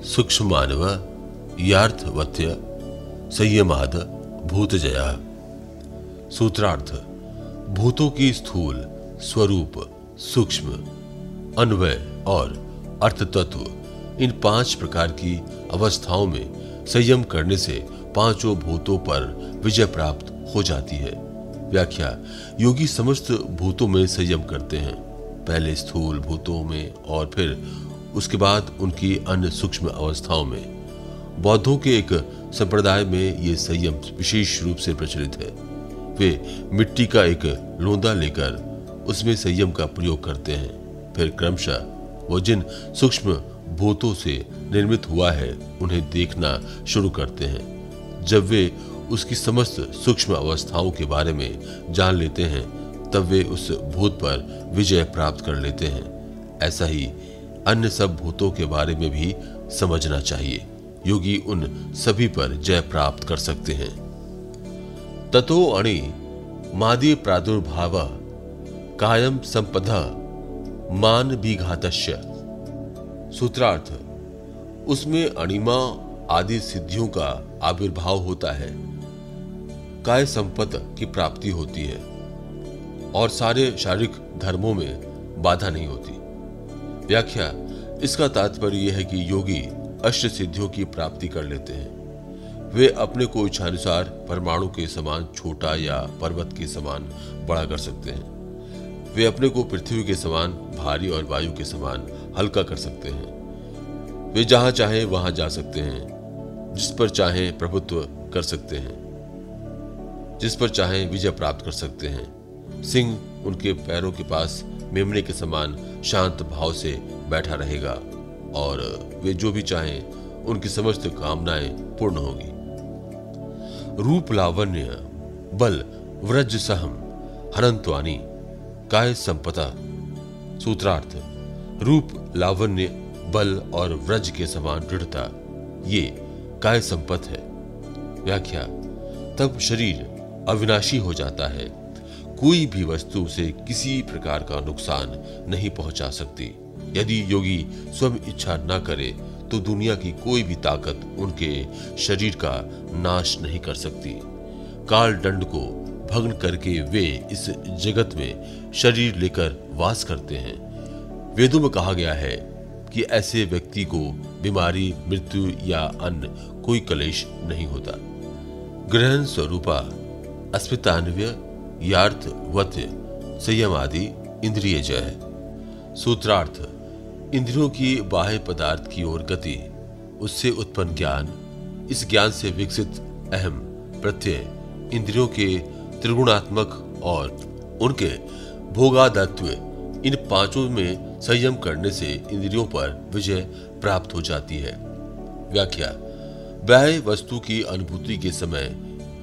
सूक्ष्म मानव यार्थवत्य संयमाद भूत जया सूत्रार्थ, भूतों की स्थूल स्वरूप, सूक्ष्म, अन्वय और अर्थ तत्व इन पाँच प्रकार की अवस्थाओं में संयम करने से पाँचों भूतों पर विजय प्राप्त हो जाती है। व्याख्या, योगी समस्त भूतों में संयम करते हैं। पहले स्थूल भूतों में और फिर उसके बाद उनकी अन्य सूक्ष्म अवस्थाओं में। बौद्धों के एक संप्रदाय में ये संयम विशेष रूप से प्रचलित है। वे मिट्टी का एक लोंदा लेकर उसमें संयम का प्रयोग करते हैं। फिर क्रमशः वो जिन सूक्ष्म भूतों से निर्मित हुआ है, उन्हें देखना शुरू करते हैं। जब वे उसकी समस्त सूक्ष्म अवस्थाओं के बारे में जान लेते हैं, तब वे उस भूत पर विजय प्राप्त कर लेते हैं। ऐसा ही अन्य सब भूतों के बारे में भी समझना चाहिए। योगी उन सभी पर जय प्राप्त कर सकते हैं। ततो अणि मादी प्रादुर्भाव कायम संपद मान विघातस्य सूत्रार्थ, उसमें अणिमा आदि सिद्धियों का आविर्भाव होता है। काय संपत की प्राप्ति होती है और सारे शारीरिक धर्मों में बाधा नहीं होती। व्याख्या, इसका तात्पर्य यह है कि योगी अष्ट सिद्धियों की प्राप्ति कर लेते हैं। वे अपने को इच्छानुसार परमाणु के समान छोटा या पर्वत के समान बड़ा कर सकते हैं। वे अपने को पृथ्वी के समान, भारी और वायु के समान हल्का कर सकते हैं। वे जहाँ चाहे वहाँ जा सकते हैं। जिस पर चाहे प्रभुत्व कर सकते हैं। जिस पर चाहे विजय प्राप्त कर सकते हैं। सिंह उनके पैरों के पास मेमने के समान शांत भाव से बैठा रहेगा। और वे जो भी चाहें, उनकी समस्त कामनाएँ पूर्ण होगी। रूप लावण्य बल, व्रज सहम हनंतवानी काय संपदा। सूत्रार्थ रूप लावण्य बल और व्रज के समान दृढ़ता, ये काय संपत है? व्याख्या, तब शरीर अविनाशी हो जाता है। कोई भी वस्तु उसे किसी प्रकार का नुकसान नहीं पहुँचा सकती। यदि योगी स्वयं इच्छा न करे तो दुनिया की कोई भी ताकत उनके शरीर का नाश नहीं कर सकती। काल दंड को भग्न करके वे इस जगत में शरीर लेकर वास करते हैं। वेदों में कहा गया है कि ऐसे व्यक्ति को बीमारी, मृत्यु या अन्य कोई कलेश नहीं होता। ग्रहण स्वरूपा, अस्मितान्वय, यार्थ, वत्य, संयम आदि, इंद्रिय जय। सूत्रार्थ इंद्रियों की बाह्य पदार्थ की ओर गति, उससे उत्पन्न ज्ञान, इस ज्ञान से विकसित अहम, प्रत्यय, इंद्रियों के त्रिगुणात्मक और उनके भोगादत्व इन पाँचों में संयम करने से इंद्रियों पर विजय प्राप्त हो जाती है। व्याख्या, बाह्य वस्तु की अनुभूति के समय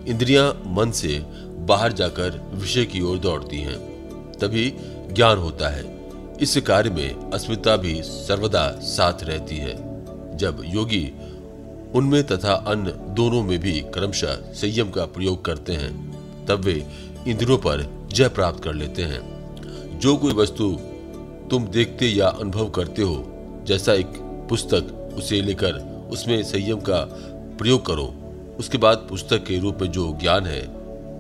इंद्रियाँ मन से बाहर जाकर विषय की ओर दौड़ती हैं, तभी ज्ञान होता है। इस कार्य में अस्मिता भी सर्वदा साथ रहती है। जब योगी उनमें तथा अन्य दोनों में भी क्रमशः संयम का प्रयोग करते हैं, तब वे इंद्रियों पर जय प्राप्त कर लेते हैं। जो कोई वस्तु तुम देखते या अनुभव करते हो, जैसा एक पुस्तक उसे लेकर उसमें संयम का प्रयोग करो, उसके बाद पुस्तक के रूप में जो ज्ञान है,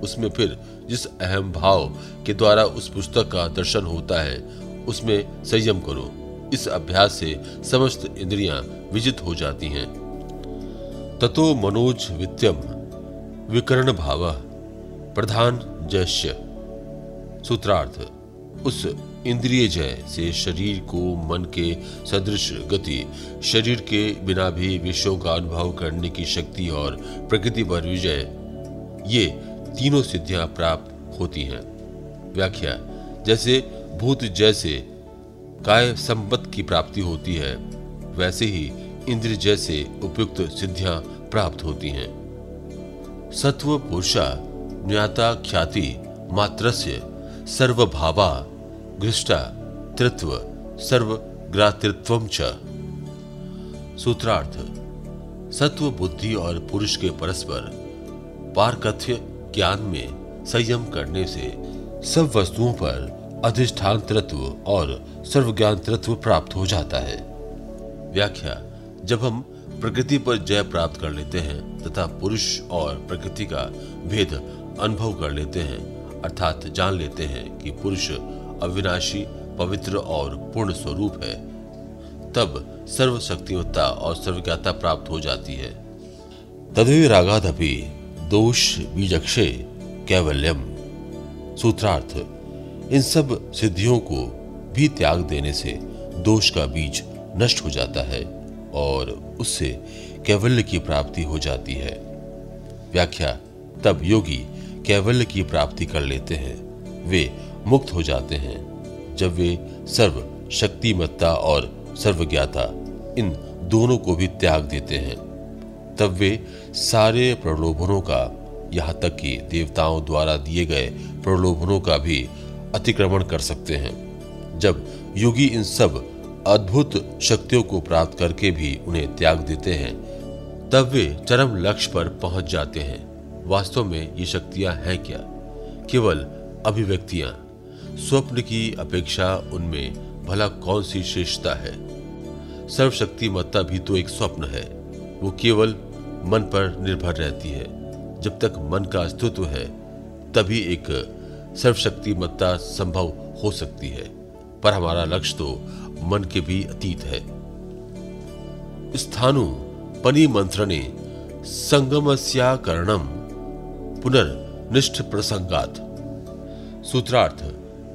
उसमें फिर जिस अहम भाव के द्वारा उस पुस्तक का दर्शन होता है उसमें संयम करो। इस अभ्यास से समस्त इंद्रियाँ विजित हो जाती हैं। ततो मनोज वित्यम विकर्ण भाव प्रधान जयश्य सूत्रार्थ, उस इंद्रिय जय से शरीर को मन के सदृश गति, शरीर के बिना भी विषयों का अनुभव करने की शक्ति और प्रकृति पर विजय, ये तीनों सिद्धियाँ प्राप्त होती हैं। व्याख्या, जैसे भूत जैसे काय संपत्ति की प्राप्ति होती है, वैसे ही इंद्र जैसे उपयुक्त सिद्धियाँ प्राप्त होती हैं। सत्व पुरुषा ज्ञाता ख्याति मात्रस्य सर्वभावा घृष्टा तृत्व सर्वग्रातृत्व च। सूत्रार्थ, सत्व बुद्धि और पुरुष के परस्पर पारकथ्य ज्ञान में संयम करने से सब वस्तुओं पर अधिष्ठान तत्व और सर्वज्ञान तत्व प्राप्त हो जाता है। व्याख्या, जब हम प्रकृति पर जय प्राप्त कर लेते हैं, तथा पुरुष और प्रकृति का भेद अनुभव कर लेते हैं, अर्थात जान लेते हैं कि पुरुष अविनाशी, पवित्र और पूर्ण स्वरूप है, तब सर्वशक्तिमत्ता और सर्वज्ञता प्राप्त हो जाती है। तदवी रागाधपि दोष बीजक्षे कैवल्यम, सूत्रार्थ। इन सब सिद्धियों को भी त्याग देने से दोष का बीज नष्ट हो जाता है और उससे कैवल्य की प्राप्ति हो जाती है। व्याख्या, तब योगी कैवल्य की प्राप्ति कर लेते हैं। वे मुक्त हो जाते हैं। जब वे सर्व शक्तिमत्ता और सर्वज्ञाता इन दोनों को भी त्याग देते हैं, तब वे सारे प्रलोभनों का, यहाँ तक कि देवताओं द्वारा दिए गए प्रलोभनों का भी अतिक्रमण कर सकते हैं, जब योगी इन सब अद्भुत शक्तियों को प्राप्त करके भी उन्हें त्याग देते हैं, तब वे चरम लक्ष्य पर पहुँच जाते हैं। वास्तव में ये शक्तियाँ हैं क्या? केवल अभिव्यक्तियाँ। स्वप्न की अपेक्षा उनमें भला कौन सी श्रेष्ठता है? सर्वशक्तिमत्ता भी तो एक स्वप्न है। वो केवल मन पर निर्भर रहती है। जब तक मन का अस्तित्व है, तभी एक सर्वशक्तिमत्ता संभव हो सकती है, पर हमारा लक्ष्य तो मन के भी अतीत है। स्थानु पनी मंत्रणे संगमस्याकरणम पुनर्निष्ठ प्रसंगात सूत्रार्थ,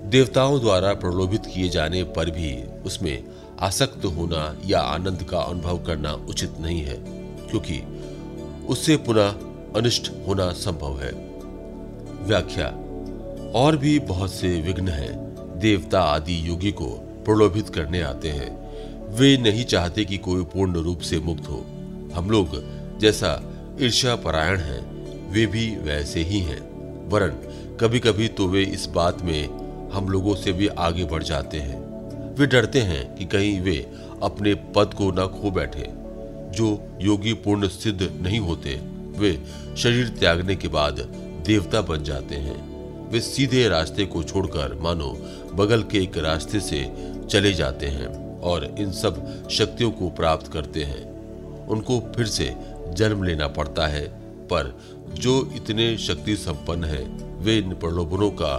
देवताओं द्वारा प्रलोभित किए जाने पर भी उसमें आसक्त होना या आनंद का अनुभव करना उचित नहीं है, क्योंकि उससे पुनः अनिष्ट होना संभव है। व्याख्या और भी बहुत से विघ्न हैं। देवता आदि योगी को प्रलोभित करने आते हैं। वे नहीं चाहते कि कोई पूर्ण रूप से मुक्त हो। हम लोग जैसा ईर्ष्या परायण हैं, वे भी वैसे ही हैं। वरन कभी कभी तो वे इस बात में हम लोगों से भी आगे बढ़ जाते हैं। वे डरते हैं कि कहीं वे अपने पद को न खो बैठे। जो योगी पूर्ण सिद्ध नहीं होते, वे शरीर त्यागने के बाद देवता बन जाते हैं। वे सीधे रास्ते को छोड़कर, मानो, बगल के एक रास्ते से चले जाते हैं और इन सब शक्तियों को प्राप्त करते हैं। उनको फिर से जन्म लेना पड़ता है, पर जो इतने शक्ति संपन्न हैं, वे इन प्रलोभनों का,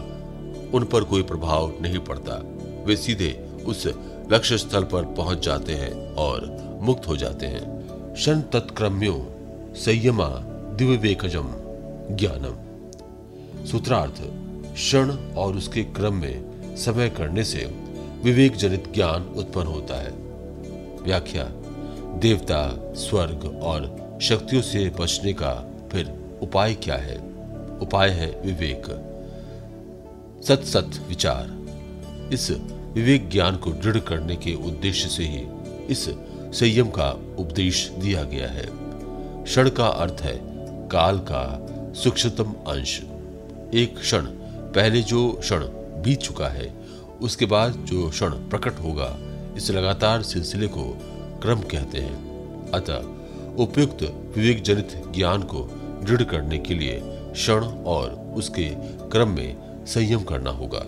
उन पर कोई प्रभाव नहीं पड़ता। वे सीधे उस लक्ष्य स्थल पर पहुँच जाते हैं और मुक्त हो जाते हैं। शन तत्क्रम्यो संयमा दिव्यवेकजम ज्ञानम। सूत्रार्थ क्षण और उसके क्रम में समय करने से विवेक जनित ज्ञान उत्पन्न होता है। व्याख्या, देवता, स्वर्ग और शक्तियों से बचने का फिर उपाय क्या है? उपाय है विवेक। सत सत विचार। इस विवेक ज्ञान को दृढ़ करने के उद्देश्य से ही इस संयम का उपदेश दिया गया है। क्षण का अर्थ है काल का सूक्ष्मतम अंश। एक क्षण पहले जो क्षण बीत चुका है, उसके बाद जो क्षण प्रकट होगा, इस लगातार सिलसिले को क्रम कहते हैं। अतः उपयुक्त विवेक जनित ज्ञान को दृढ़ करने के लिए क्षण और उसके क्रम में संयम करना होगा।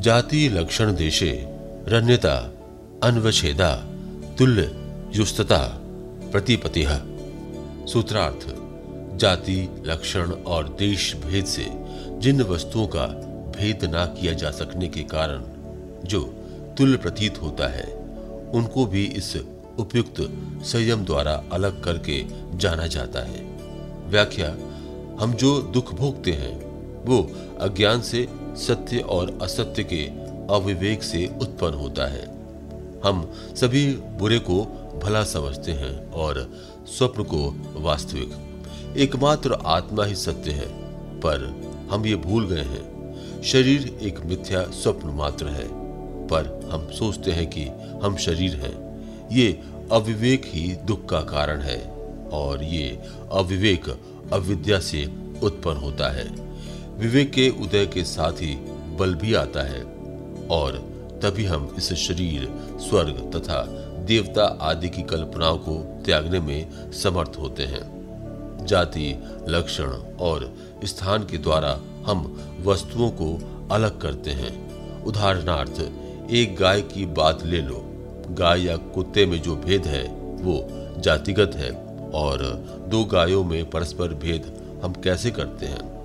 जाति लक्षण देशे रण्यता अनवछेदा तुल्य युस्तता प्रतिपति। सूत्रार्थ, जाति, लक्षण और देश भेद से जिन वस्तुओं का भेद ना किया जा सकने के कारण जो तुल्य प्रतीत होता है, उनको भी इस उपयुक्त संयम द्वारा अलग करके जाना जाता है। व्याख्या, हम जो दुख भोगते हैं, वो अज्ञान से, सत्य और असत्य के अविवेक से उत्पन्न होता है। हम सभी बुरे को भला समझते हैं और स्वप्न को वास्तविक। एकमात्र आत्मा ही सत्य है, पर हम ये भूल गए हैं। शरीर एक मिथ्या स्वप्न मात्र है, पर हम सोचते हैं कि हम शरीर हैं। ये अविवेक ही दुख का कारण है, और ये अविवेक अविद्या से उत्पन्न होता है। विवेक के उदय के साथ ही बल भी आता है, और तभी हम इस शरीर, स्वर्ग तथा देवता आदि की कल्पनाओं को त्यागने में समर्थ होते हैं। जाति लक्षण और स्थान के द्वारा हम वस्तुओं को अलग करते हैं। उदाहरणार्थ, एक गाय की बात ले लो। गाय या कुत्ते में जो भेद है, वो जातिगत है और दो गायों में परस्पर भेद हम कैसे करते हैं?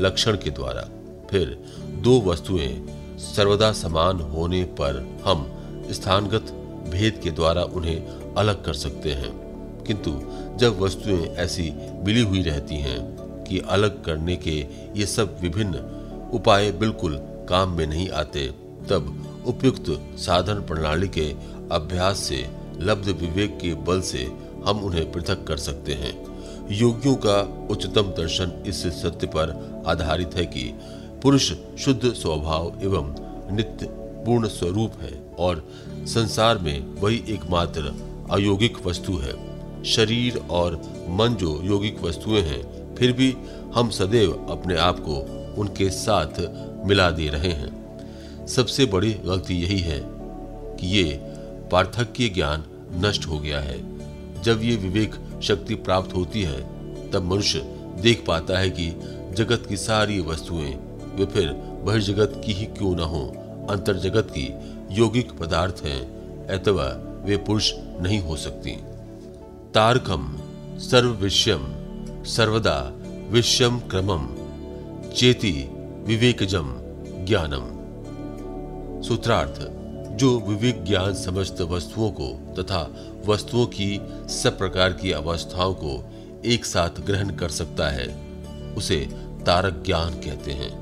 लक्षण के द्वारा। फिर, दो वस्तुएँ सर्वदा समान होने पर हम स्थानगत भेद के द्वारा उन्हें अलग कर सकते हैं। किंतु जब वस्तुएँ ऐसी मिली हुई रहती हैं कि अलग करने के ये सब विभिन्न उपाय बिल्कुल काम में नहीं आते, तब उपयुक्त साधन प्रणाली के अभ्यास से, लब्ध विवेक के बल से हम उन्हें पृथक कर सकते हैं। योगियों का उच्चतम दर्शन इस सत्य पर आधारित है कि पुरुष शुद्ध स्वभाव एवं नित्य पूर्ण स्वरूप है और संसार में वही एकमात्र अयोगिक वस्तु है। शरीर और मन जो योगिक वस्तुएँ हैं, फिर भी हम सदैव अपने आप को उनके साथ मिला दे रहे हैं। सबसे बड़ी गलती यही है कि ये पार्थक्य ज्ञान नष्ट हो गया है। जब ये विवेक शक्ति प्राप्त होती है, तब मनुष्य देख पाता है कि जगत की सारी वस्तुएँ वे फिर बहिर्जगत की ही क्यों न हो? अंतर जगत की यौगिक पदार्थ हैं अथवा वे पुरुष नहीं हो सकती। तारकम सर्वविश्यम सर्वदा विश्यम क्रमम, चेति विवेकजम ज्ञानम। सूत्रार्थ, जो विवेक ज्ञान समस्त वस्तुओं को तथा वस्तुओं की सब प्रकार की अवस्थाओं को एक साथ ग्रहण कर सकता है, उसे तारक ज्ञान कहते हैं।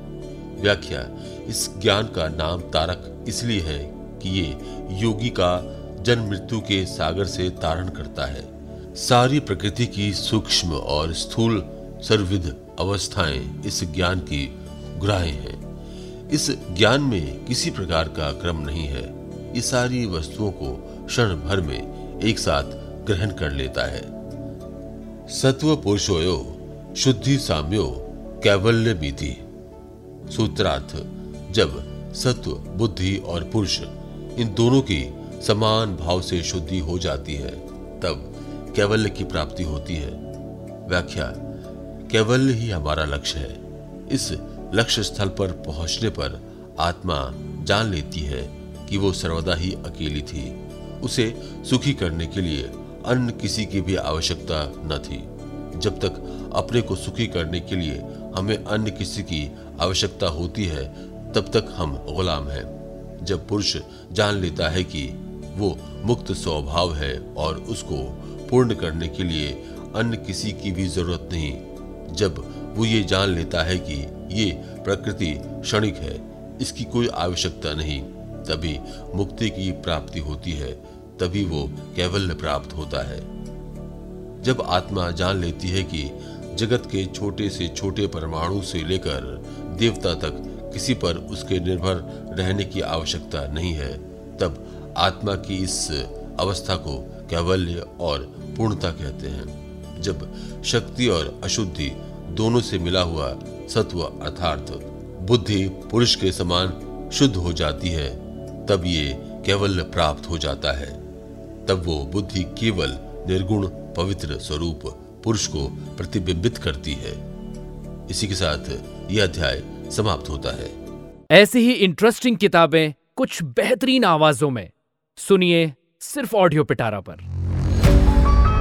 व्याख्या, इस ज्ञान का नाम तारक इसलिए है कि ये योगी का जन्म मृत्यु के सागर से तारण करता है। सारी प्रकृति की सूक्ष्म और स्थूल सर्वविध अवस्थाएँ इस ज्ञान की ग्राहे हैं। इस ज्ञान में किसी प्रकार का क्रम नहीं है। ये सारी वस्तुओं को क्षण भर में एक साथ ग्रहण कर लेता है। सत्व पुरुषोयो शुद्धि साम्यो, कैवल्य बीति। सूत्रार्थ, जब सत्व, बुद्धि और पुरुष इन दोनों की समान भाव से शुद्धि हो जाती है, तब कैवल्य की प्राप्ति होती है। व्याख्या, कैवल्य ही हमारा लक्ष्य है। इस लक्ष्य स्थल पर पहुँचने पर आत्मा जान लेती है कि वो सर्वदा ही अकेली थी। उसे सुखी करने के लिए अन्य किसी की भी आवश्यकता न थी। जब तक अपने को सुखी करने के लिए हमें अन्य किसी की आवश्यकता होती है, तब तक हम गुलाम हैं। जब पुरुष जान लेता है कि वो मुक्त स्वभाव है और उसको पूर्ण करने के लिए अन्य किसी की भी ज़रूरत नहीं। जब वो ये जान लेता है कि ये प्रकृति क्षणिक है, इसकी कोई आवश्यकता नहीं। तभी मुक्ति की प्राप्ति होती है, तभी वो कैवल्य प्राप्त होता है। जब आत्मा जान लेती है कि जगत के छोटे से छोटे परमाणु से लेकर देवता तक किसी पर उसके निर्भर रहने की आवश्यकता नहीं है, तब आत्मा की इस अवस्था को कैवल्य और पूर्णता कहते हैं। जब शक्ति और अशुद्धि दोनों से मिला हुआ सत्व अर्थात बुद्धि पुरुष के समान शुद्ध हो जाती है, तब ये कैवल्य प्राप्त हो जाता है। तब वो बुद्धि केवल निर्गुण पवित्र स्वरूप पुरुष को प्रतिबिंबित करती है। इसी के साथ यह अध्याय समाप्त होता है। ऐसी ही इंटरेस्टिंग किताबें कुछ बेहतरीन आवाजों में। सुनिए सिर्फ़ ऑडियो पिटारा पर।